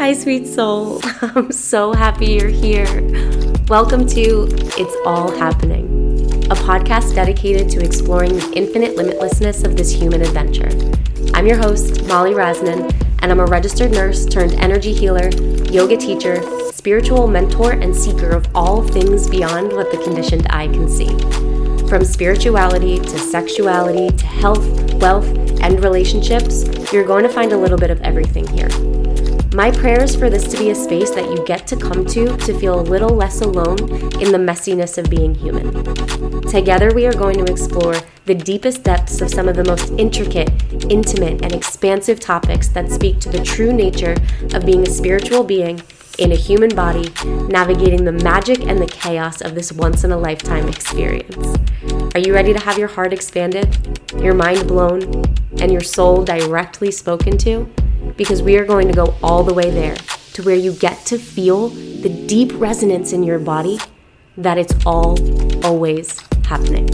Hi, sweet soul. I'm so happy you're here. Welcome to It's All Happening, a podcast dedicated to exploring the infinite limitlessness of this human adventure. I'm your host, Molly Rasanen, and I'm a registered nurse turned energy healer, yoga teacher, spiritual mentor, and seeker of all things beyond what the conditioned eye can see. From spirituality to sexuality to health, wealth, and relationships, you're going to find a little bit of everything here. My prayer is for this to be a space that you get to come to to feel a little less alone in the messiness of being human. Together, we are going to explore the deepest depths of some of the most intricate, intimate, and expansive topics that speak to the true nature of being a spiritual being in a human body, navigating the magic and the chaos of this once in a lifetime experience. Are you ready to have your heart expanded, your mind blown, and your soul directly spoken to? Because we are going to go all the way there to where you get to feel the deep resonance in your body that it's all always happening.